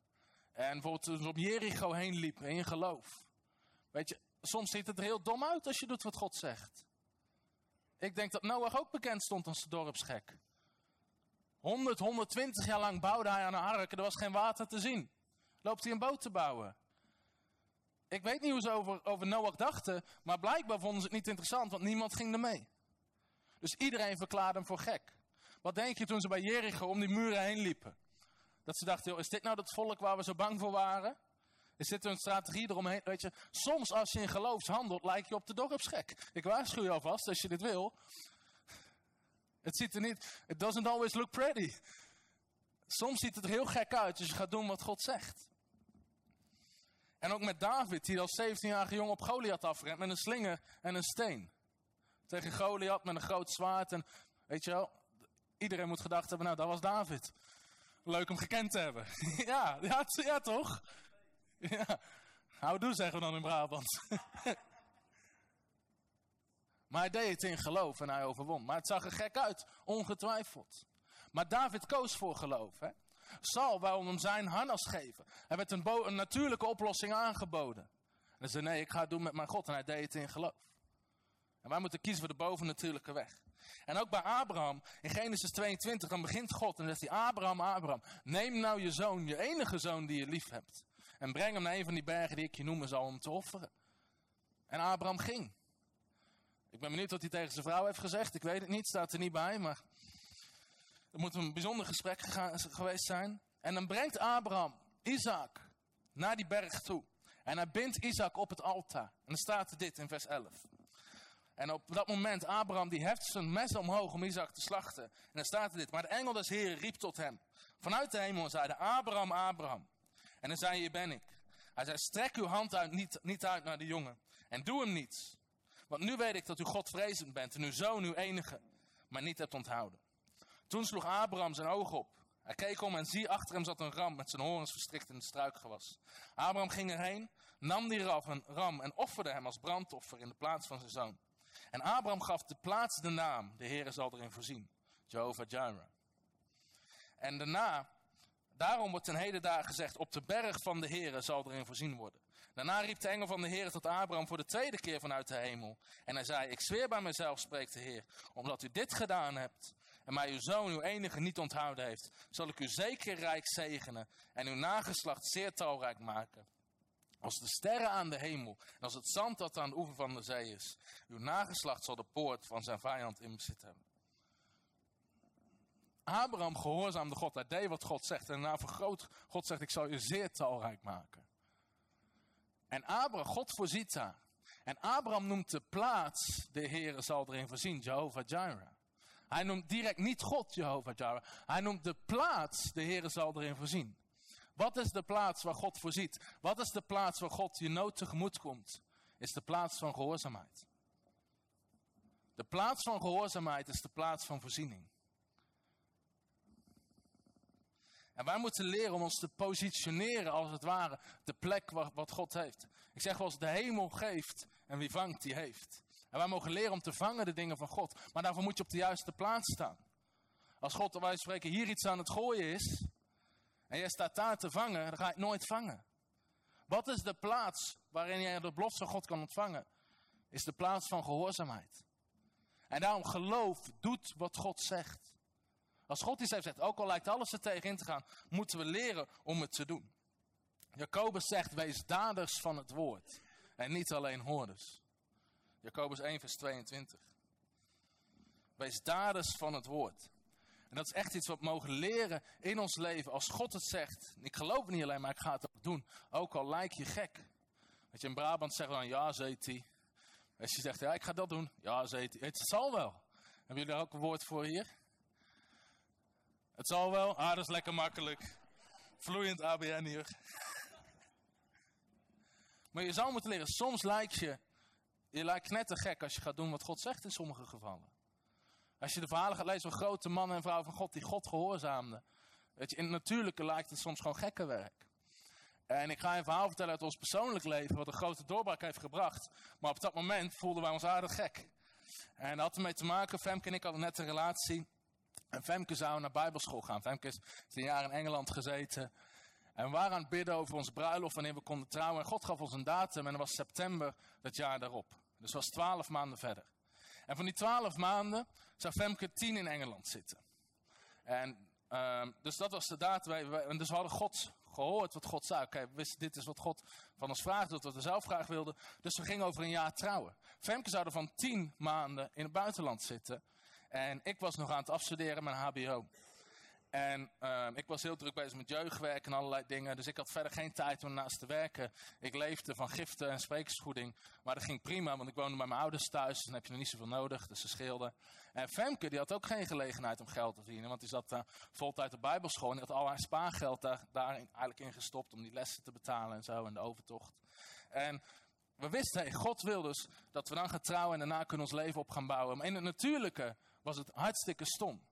En bijvoorbeeld op Jericho heen liepen in geloof. Weet je, soms ziet het er heel dom uit als je doet wat God zegt. Ik denk dat Noach ook bekend stond als dorpsgek. 100, 120 jaar lang bouwde hij aan een ark. Er was geen water te zien. Loopt hij een boot te bouwen. Ik weet niet hoe ze over, over Noach dachten, maar blijkbaar vonden ze het niet interessant, want niemand ging ermee. Dus iedereen verklaarde hem voor gek. Wat denk je toen ze bij Jericho om die muren heen liepen? Dat ze dachten, joh, is dit nou dat volk waar we zo bang voor waren? Is dit een strategie eromheen? Weet je, soms als je in geloofs handelt, lijk je op de dorpsgek. Ik waarschuw je alvast, als je dit wil. Het ziet er niet, it doesn't always look pretty. Soms ziet het er heel gek uit als je gaat doen wat God zegt. En ook met David, die als 17-jarige jongen op Goliath afrent met een slinger en een steen. Tegen Goliath met een groot zwaard. En weet je wel, iedereen moet gedacht hebben, nou dat was David. Leuk om gekend te hebben. <laughs> ja, ja, ja toch? Ja, houdoe zeggen we dan in Brabant. <laughs> maar hij deed het in geloof en hij overwon. Maar het zag er gek uit, ongetwijfeld. Maar David koos voor geloof. Hè? Saul wou hem zijn harnas geven. Hij werd een, een natuurlijke oplossing aangeboden. En hij zei, nee, ik ga het doen met mijn God. En hij deed het in geloof. En wij moeten kiezen voor de bovennatuurlijke weg. En ook bij Abraham, in Genesis 22, dan begint God en zegt hij, Abraham, Abraham, neem nou je zoon, je enige zoon die je lief hebt. En breng hem naar een van die bergen die ik je noemen zal om te offeren. En Abraham ging. Ik ben benieuwd wat hij tegen zijn vrouw heeft gezegd. Ik weet het niet, staat er niet bij, maar er moet een bijzonder gesprek geweest zijn. En dan brengt Abraham Isaac naar die berg toe. En hij bindt Isaac op het altaar. En dan staat dit in vers 11. En op dat moment, Abraham die heft zijn mes omhoog om Isaac te slachten. En dan staat dit. Maar de engel des Heren riep tot hem. Vanuit de hemel zeide, Abraham, Abraham. En dan zei hier ben ik. Hij zei, strek uw hand uit, niet, niet uit naar de jongen. En doe hem niets. Want nu weet ik dat u Godvrezend bent en uw zoon uw enige, maar niet hebt onthouden. Toen sloeg Abraham zijn oog op. Hij keek om en zie, achter hem zat een ram met zijn horens verstrikt in het struikgewas. Abraham ging erheen, nam die ram en offerde hem als brandoffer in de plaats van zijn zoon. En Abraham gaf de plaats de naam, de Heere zal erin voorzien. Jehovah Jireh. En daarna, daarom wordt ten heden dagen gezegd, op de berg van de Heere zal erin voorzien worden. Daarna riep de engel van de Heer tot Abraham voor de tweede keer vanuit de hemel. En hij zei, ik zweer bij mezelf, spreekt de Heer, omdat u dit gedaan hebt en mij uw zoon, uw enige, niet onthouden heeft, zal ik u zeker rijk zegenen en uw nageslacht zeer talrijk maken. Als de sterren aan de hemel en als het zand dat aan de oever van de zee is. Uw nageslacht zal de poort van zijn vijand in bezit hebben. Abraham gehoorzaamde God. Hij deed wat God zegt. En daarna vergroot God zegt, ik zal je zeer talrijk maken. En Abraham, God voorziet daar. En Abraham noemt de plaats, de Heere zal erin voorzien, Jehovah Jireh. Hij noemt direct niet God Jehovah Jireh. Hij noemt de plaats, de Heere zal erin voorzien. Wat is de plaats waar God voorziet? Wat is de plaats waar God je nood tegemoet komt? Is de plaats van gehoorzaamheid. De plaats van gehoorzaamheid is de plaats van voorziening. En wij moeten leren om ons te positioneren als het ware de plek wat God heeft. Ik zeg wel eens, de hemel geeft en wie vangt die heeft. En wij mogen leren om te vangen de dingen van God. Maar daarvoor moet je op de juiste plaats staan. Als God, wij spreken, hier iets aan het gooien is, en jij staat daar te vangen, dan ga je het nooit vangen. Wat is de plaats waarin jij de belofte van God kan ontvangen? Is de plaats van gehoorzaamheid. En daarom geloof doet wat God zegt. Als God iets heeft gezegd, ook al lijkt alles er tegen in te gaan, moeten we leren om het te doen. Jacobus zegt, wees daders van het woord. En niet alleen hoorders. Jacobus 1 vers 22. Wees daders van het woord. En dat is echt iets wat we mogen leren in ons leven. Als God het zegt. Ik geloof niet alleen, maar ik ga het ook doen. Ook al lijk je gek. Weet je, in Brabant we dan, ja, zeet hij. Als je zegt, ja, ik ga dat doen. Ja, zeet hij. Het zal wel. Hebben jullie daar ook een woord voor hier? Het zal wel. Ah, dat is lekker makkelijk. Vloeiend ABN hier. <laughs> Maar je zou moeten leren, soms lijkt je, je lijkt net te gek als je gaat doen wat God zegt in sommige gevallen. Als je de verhalen gaat lezen van grote mannen en vrouwen van God die God gehoorzaamden. Je, in het natuurlijke lijkt het soms gewoon gekke werk. En ik ga een verhaal vertellen uit ons persoonlijk leven, wat een grote doorbraak heeft gebracht. Maar op dat moment voelden wij ons aardig gek. En dat had ermee te maken, Femke en ik hadden net een relatie. En Femke zou naar bijbelschool gaan. Femke is een jaar in Engeland gezeten. En we waren aan het bidden over ons bruiloft, wanneer we konden trouwen. En God gaf ons een datum en dat was september dat jaar daarop. Dus was twaalf maanden verder. En van die twaalf maanden zou Femke tien in Engeland zitten. En uh, dus dat was de datum. En dus we hadden God gehoord wat God zei. Oké, we wisten dit is wat God van ons vraagt, wat we zelf graag wilden. Dus we gingen over een jaar trouwen. Femke zou er van tien maanden in het buitenland zitten. En ik was nog aan het afstuderen met HBO. En uh, ik was heel druk bezig met jeugdwerk en allerlei dingen. Dus ik had verder geen tijd om naast te werken. Ik leefde van giften en sprekersgoeding. Maar dat ging prima, want ik woonde bij mijn ouders thuis. Dus dan heb je er niet zoveel nodig, dus ze scheelden. En Femke, die had ook geen gelegenheid om geld te verdienen. Want die zat uh, voltijd op bijbelschool. En die had al haar spaargeld daar, daarin eigenlijk in gestopt om die lessen te betalen en zo. En de overtocht. En we wisten, hey, God wil dus dat we dan gaan trouwen en daarna kunnen ons leven op gaan bouwen. Maar in het natuurlijke was het hartstikke stom.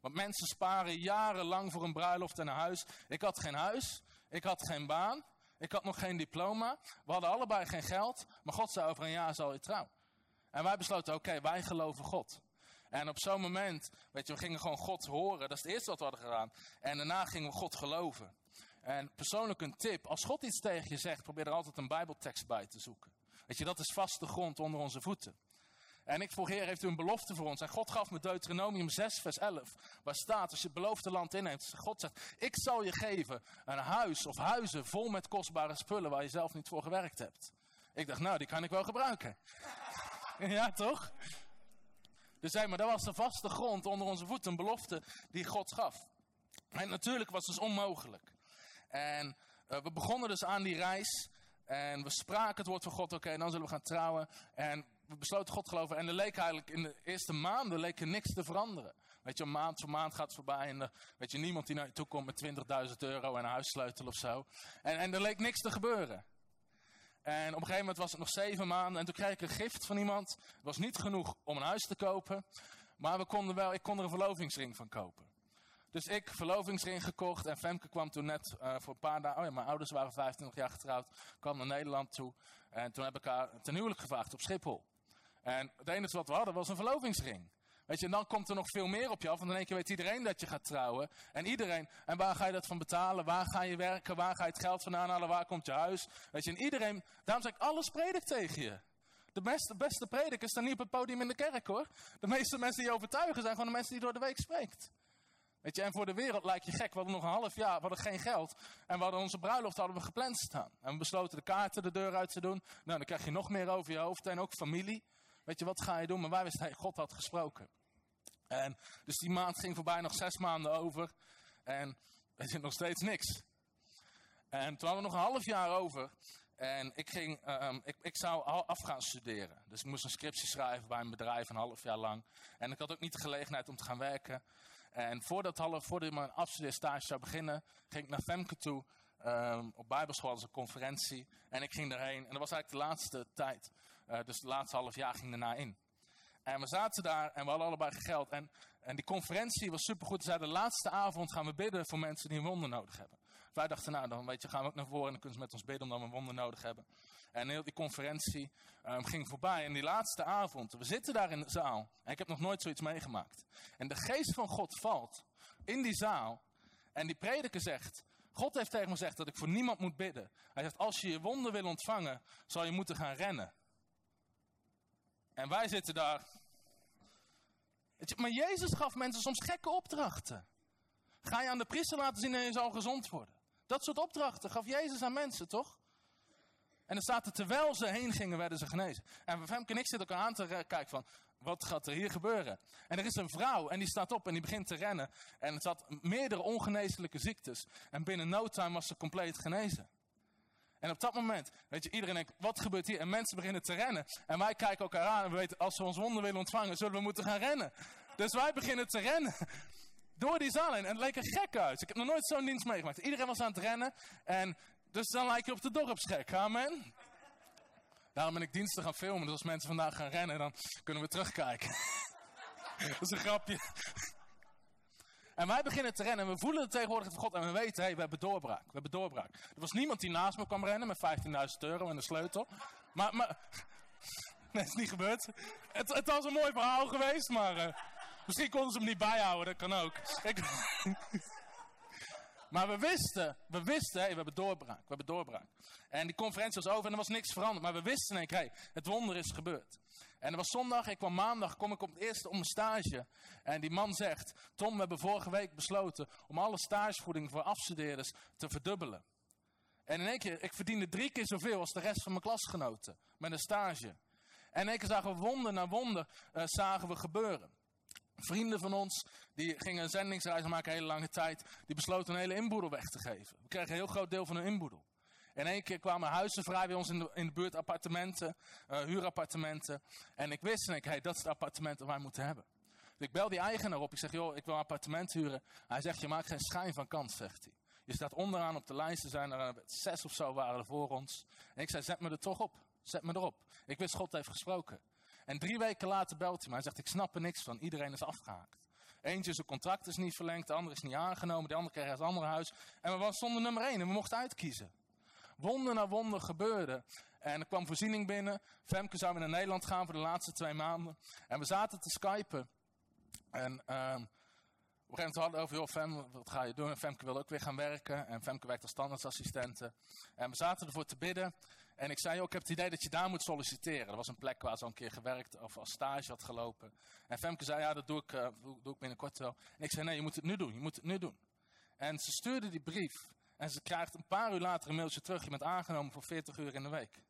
Want mensen sparen jarenlang voor een bruiloft en een huis. Ik had geen huis, ik had geen baan, ik had nog geen diploma. We hadden allebei geen geld, maar God zei over een jaar zal je trouwen. En wij besloten, oké, wij geloven God. En op zo'n moment, weet je, we gingen gewoon God horen. Dat is het eerste wat we hadden gedaan. En daarna gingen we God geloven. En persoonlijk een tip, als God iets tegen je zegt, probeer er altijd een bijbeltekst bij te zoeken. Weet je, dat is vaste grond onder onze voeten. En ik vroeg, Heer, heeft u een belofte voor ons? En God gaf me Deuteronomium 6, vers 11. Waar staat, als je het beloofde land inneemt. God zegt, ik zal je geven een huis of huizen vol met kostbare spullen waar je zelf niet voor gewerkt hebt. Ik dacht, nou, die kan ik wel gebruiken. <laughs> ja, toch? Dus zei, maar dat was de vaste grond onder onze voeten, een belofte die God gaf. En natuurlijk was het dus onmogelijk. En uh, we begonnen dus aan die reis. En we spraken het woord van God, oké, okay, dan zullen we gaan trouwen. En we besloten God geloven. En er leek eigenlijk in de eerste maanden leek er niks te veranderen. Weet je, maand voor maand gaat voorbij. En er, weet je, niemand die naar je toe komt met 20.000 euro en een huissleutel of zo. En, en er leek niks te gebeuren. En op een gegeven moment was het nog zeven maanden. En toen kreeg ik een gift van iemand. Het was niet genoeg om een huis te kopen. Maar we konden wel, ik kon er een verlovingsring van kopen. Dus ik verlovingsring gekocht en Femke kwam toen net uh, voor een paar dagen, oh ja, mijn ouders waren 25 jaar getrouwd, kwam naar Nederland toe. En toen heb ik haar ten huwelijk gevraagd op Schiphol. En het enige wat we hadden was een verlovingsring. Weet je, en dan komt er nog veel meer op je af. Want in één keer weet iedereen dat je gaat trouwen. En iedereen, en waar ga je dat van betalen? Waar ga je werken? Waar ga je het geld vandaan halen? Waar komt je huis? Weet je, en iedereen, daarom zeg ik, alles predikt tegen je. De beste, beste predikers staan niet op het podium in de kerk hoor. De meeste mensen die overtuigen zijn gewoon de mensen die door de week spreekt. Weet je, en voor de wereld lijkt je gek. We hadden nog een half jaar, we hadden geen geld. En we hadden onze bruiloft hadden we gepland staan. En we besloten de kaarten de deur uit te doen. Nou, dan krijg je nog meer over je hoofd. En ook familie. Weet je, wat ga je doen? Maar wij wisten, hey, God had gesproken. En dus die maand ging voorbij, nog zes maanden over. En er zit nog steeds niks. En toen hadden we nog een half jaar over. En ik, ging, um, ik, ik zou af gaan studeren. Dus ik moest een scriptie schrijven bij een bedrijf een half jaar lang. En ik had ook niet de gelegenheid om te gaan werken. En voordat, half, voordat mijn afstudeerstage zou beginnen, ging ik naar Femke toe. Um, op Bijbelschool als een conferentie. En ik ging erheen. En dat was eigenlijk de laatste tijd. Uh, dus het laatste half jaar ging erna in. En we zaten daar en we hadden allebei geld. En, en die conferentie was supergoed. Ze zeiden, de laatste avond gaan we bidden voor mensen die een wonder nodig hebben. Wij dachten, nou, dan weet je, gaan we ook naar voren en dan kunnen ze met ons bidden omdat we een wonder nodig hebben. En heel die conferentie um, ging voorbij. En die laatste avond, we zitten daar in de zaal. En ik heb nog nooit zoiets meegemaakt. En de geest van God valt in die zaal. En die prediker zegt, God heeft tegen me gezegd dat ik voor niemand moet bidden. Hij zegt, als je je wonder wil ontvangen, zal je moeten gaan rennen. En wij zitten daar. Maar Jezus gaf mensen soms gekke opdrachten. Ga je aan de priester laten zien en je zal gezond worden. Dat soort opdrachten gaf Jezus aan mensen, toch? En er staat er, terwijl ze heen gingen, werden ze genezen. En Femke en ik zitten elkaar aan te kijken van, wat gaat er hier gebeuren? En er is een vrouw en die staat op en die begint te rennen. En het had meerdere ongeneeslijke ziektes. En binnen no time was ze compleet genezen. En op dat moment, weet je, iedereen denkt, wat gebeurt hier? En mensen beginnen te rennen. En wij kijken elkaar aan en we weten, als we ons wonder willen ontvangen, zullen we moeten gaan rennen. Dus wij beginnen te rennen. Door die zaal. En het leek er gek uit. Ik heb nog nooit zo'n dienst meegemaakt. Iedereen was aan het rennen. En dus dan lijk je op de dorpsgek. Amen. Daarom ben ik diensten gaan filmen. Dus als mensen vandaag gaan rennen, dan kunnen we terugkijken. <laughs> dat is een grapje. En wij beginnen te rennen en we voelen de tegenwoordigheid van God. En we weten, hey, we hebben doorbraak. We hebben doorbraak. Er was niemand die naast me kwam rennen met 15.000 euro en een sleutel. Maar, maar... <laughs> Nee, het is niet gebeurd. Het, het was een mooi verhaal geweest, maar... Uh, misschien konden ze hem niet bijhouden, dat kan ook. <laughs> Maar we wisten, we wisten, hey, we hebben doorbraak, we hebben doorbraak. En die conferentie was over en er was niks veranderd. Maar we wisten, denk hey, het wonder is gebeurd. En het was zondag, ik kwam maandag, kom ik op het eerste om een stage. En die man zegt, Tom, we hebben vorige week besloten om alle stagevoeding voor afstudeerders te verdubbelen. En in één keer, ik verdiende drie keer zoveel als de rest van mijn klasgenoten met een stage. En in één keer zagen we wonder na wonder, uh, zagen we gebeuren. Vrienden van ons, die gingen een zendingsreis maken een hele lange tijd, die besloten een hele inboedel weg te geven. We kregen een heel groot deel van hun inboedel. In één keer kwamen huizen vrij bij ons in de, in de buurt, appartementen, uh, huurappartementen. En ik wist, en ik, dat is het appartement dat wij moeten hebben. Dus ik bel die eigenaar op, ik zeg, joh, ik wil een appartement huren. Hij zegt, je maakt geen schijn van kans, zegt hij. Je staat onderaan op de lijst, er zijn er zes of zo waren er voor ons. En ik zei, zet me er toch op, zet me erop. Ik wist, God heeft gesproken. En drie weken later belt hij me. Hij zegt, ik snap er niks van. Iedereen is afgehaakt. Eentje, zijn contract is niet verlengd. De andere is niet aangenomen. De andere kreeg het andere huis. En we stonden nummer één en we mochten uitkiezen. Wonder na wonder gebeurde. En er kwam voorziening binnen. Femke zou weer naar Nederland gaan voor de laatste twee maanden. En we zaten te skypen. En um, op een gegeven moment hadden we over, joh, Fem, wat ga je doen? En Femke wil ook weer gaan werken. En Femke werkt als standaardsassistente. En we zaten ervoor te bidden. En ik zei, joh, ik heb het idee dat je daar moet solliciteren. Er was een plek waar ze al een keer gewerkt of als stage had gelopen. En Femke zei, ja, dat doe ik, uh, doe ik binnenkort wel. En ik zei, nee, je moet het nu doen. Je moet het nu doen. En ze stuurde die brief. En ze krijgt een paar uur later een mailtje terug. Je bent aangenomen voor 40 uur in de week.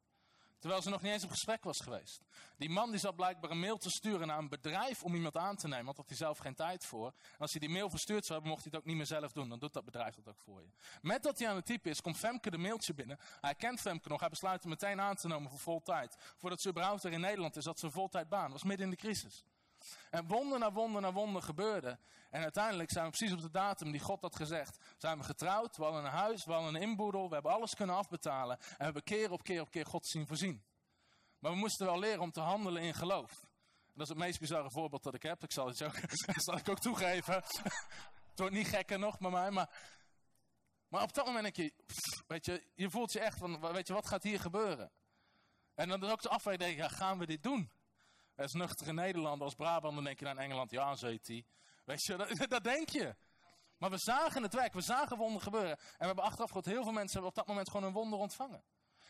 Terwijl ze nog niet eens op gesprek was geweest. Die man die zat blijkbaar een mail te sturen naar een bedrijf om iemand aan te nemen. Want had hij zelf geen tijd voor. En als hij die mail verstuurd zou hebben, mocht hij het ook niet meer zelf doen. Dan doet dat bedrijf dat ook voor je. Met dat hij aan het typen is, komt Femke de mailtje binnen. Hij kent Femke nog. Hij besluit hem meteen aan te nemen voor voltijd. Voordat ze überhaupt er in Nederland is, dat ze een voltijd baan. Was midden in de crisis. En wonder na wonder na wonder gebeurde. En uiteindelijk zijn we precies op de datum die God had gezegd. Zijn we getrouwd, we hadden een huis, we hadden een inboedel. We hebben alles kunnen afbetalen. En we hebben keer op keer op keer God zien voorzien. Maar we moesten wel leren om te handelen in geloof. En dat is het meest bizarre voorbeeld dat ik heb. Ik zal het ook, <laughs> zal ik ook toegeven. het wordt niet gekker nog bij mij, maar... Maar op dat moment denk je, weet je, je voelt je echt van, weet je, wat gaat hier gebeuren? En dan is ook de afweging, gaan we dit doen? Als nuchtere Nederlander, als Brabant, dan denk je naar Engeland, ja, zet hij. Weet je, dat, <laughs> dat, denk je. Maar we zagen het werk, we zagen wonder gebeuren. En we hebben achteraf gehad, heel veel mensen hebben op dat moment gewoon een wonder ontvangen.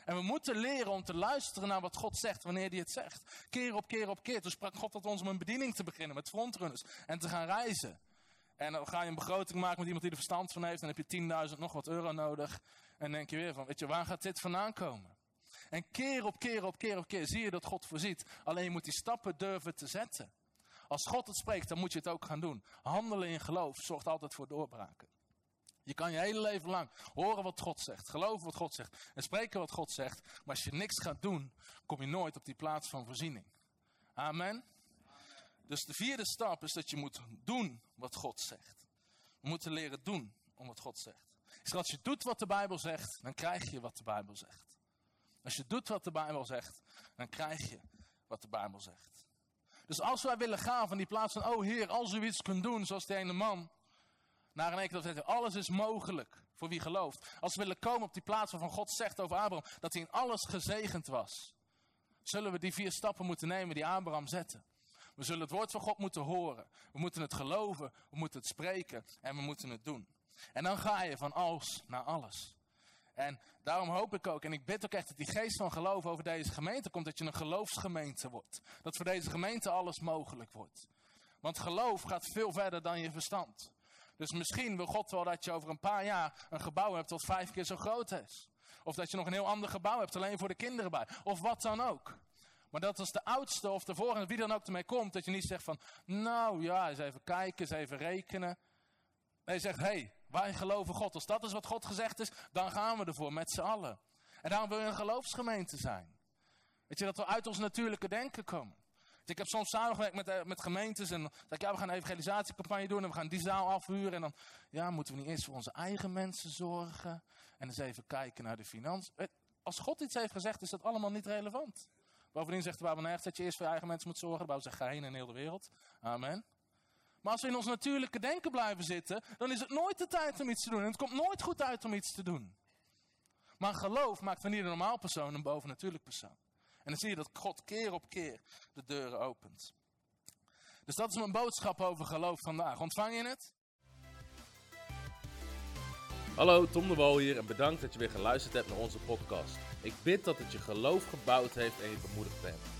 En we moeten leren om te luisteren naar wat God zegt wanneer hij het zegt. Keer op keer op keer. Toen sprak God tot ons om een bediening te beginnen met frontrunners en te gaan reizen. En dan ga je een begroting maken met iemand die er verstand van heeft. Dan heb je 10.000 nog wat euro nodig. En denk je weer van, weet je, waar gaat dit vandaan komen? En keer op keer op keer op keer zie je dat God voorziet. Alleen je moet die stappen durven te zetten. Als God het spreekt, dan moet je het ook gaan doen. Handelen in geloof zorgt altijd voor doorbraken. Je kan je hele leven lang horen wat God zegt, geloven wat God zegt en spreken wat God zegt. Maar als je niks gaat doen, kom je nooit op die plaats van voorziening. Amen. Dus de vierde stap is dat je moet doen wat God zegt. We moeten leren doen om wat God zegt. Dus als je doet wat de Bijbel zegt, dan krijg je wat de Bijbel zegt. Als je doet wat de Bijbel zegt, dan krijg je wat de Bijbel zegt. Dus als wij willen gaan van die plaats van, oh Heer, als u iets kunt doen zoals die ene man, Naar een keer dat alles is mogelijk voor wie gelooft. Als we willen komen op die plaats waarvan God zegt over Abraham dat hij in alles gezegend was. Zullen we die vier stappen moeten nemen die Abraham zette. We zullen het woord van God moeten horen. We moeten het geloven, we moeten het spreken en we moeten het doen. En dan ga je van als naar alles. En daarom hoop ik ook, en ik bid ook echt dat die geest van geloof over deze gemeente komt, dat je een geloofsgemeente wordt. Dat voor deze gemeente alles mogelijk wordt. Want geloof gaat veel verder dan je verstand. Dus misschien wil God wel dat je over een paar jaar een gebouw hebt dat vijf keer zo groot is. Of dat je nog een heel ander gebouw hebt, alleen voor de kinderen bij. Of wat dan ook. Maar dat als de oudste of de volgende, wie dan ook ermee komt, dat je niet zegt van, nou ja, eens even kijken, eens even rekenen. Nee, je zegt, hé, hey, wij geloven God. Als dat is wat God gezegd is, dan gaan we ervoor met z'n allen. En daarom wil je een geloofsgemeente zijn. Weet je, dat we uit ons natuurlijke denken komen. Ik heb soms samengewerkt met, eh, met gemeentes en ik, ja, we gaan een evangelisatiecampagne doen en we gaan die zaal afhuren. En dan, ja, moeten we niet eerst voor onze eigen mensen zorgen en eens even kijken naar de financiën. Als God iets heeft gezegd, is dat allemaal niet relevant. Bovendien zegt de Bijbel nergens dat je eerst voor je eigen mensen moet zorgen. De Bijbel zegt, ga heen in heel de wereld. Amen. Maar als we in ons natuurlijke denken blijven zitten, dan is het nooit de tijd om iets te doen. En het komt nooit goed uit om iets te doen. Maar geloof maakt van ieder normaal persoon een bovennatuurlijk persoon. En dan zie je dat God keer op keer de deuren opent. Dus dat is mijn boodschap over geloof vandaag. Ontvang je het? Hallo, Tom de Wal hier en bedankt dat je weer geluisterd hebt naar onze podcast. Ik bid dat het je geloof gebouwd heeft en je bemoedigd bent.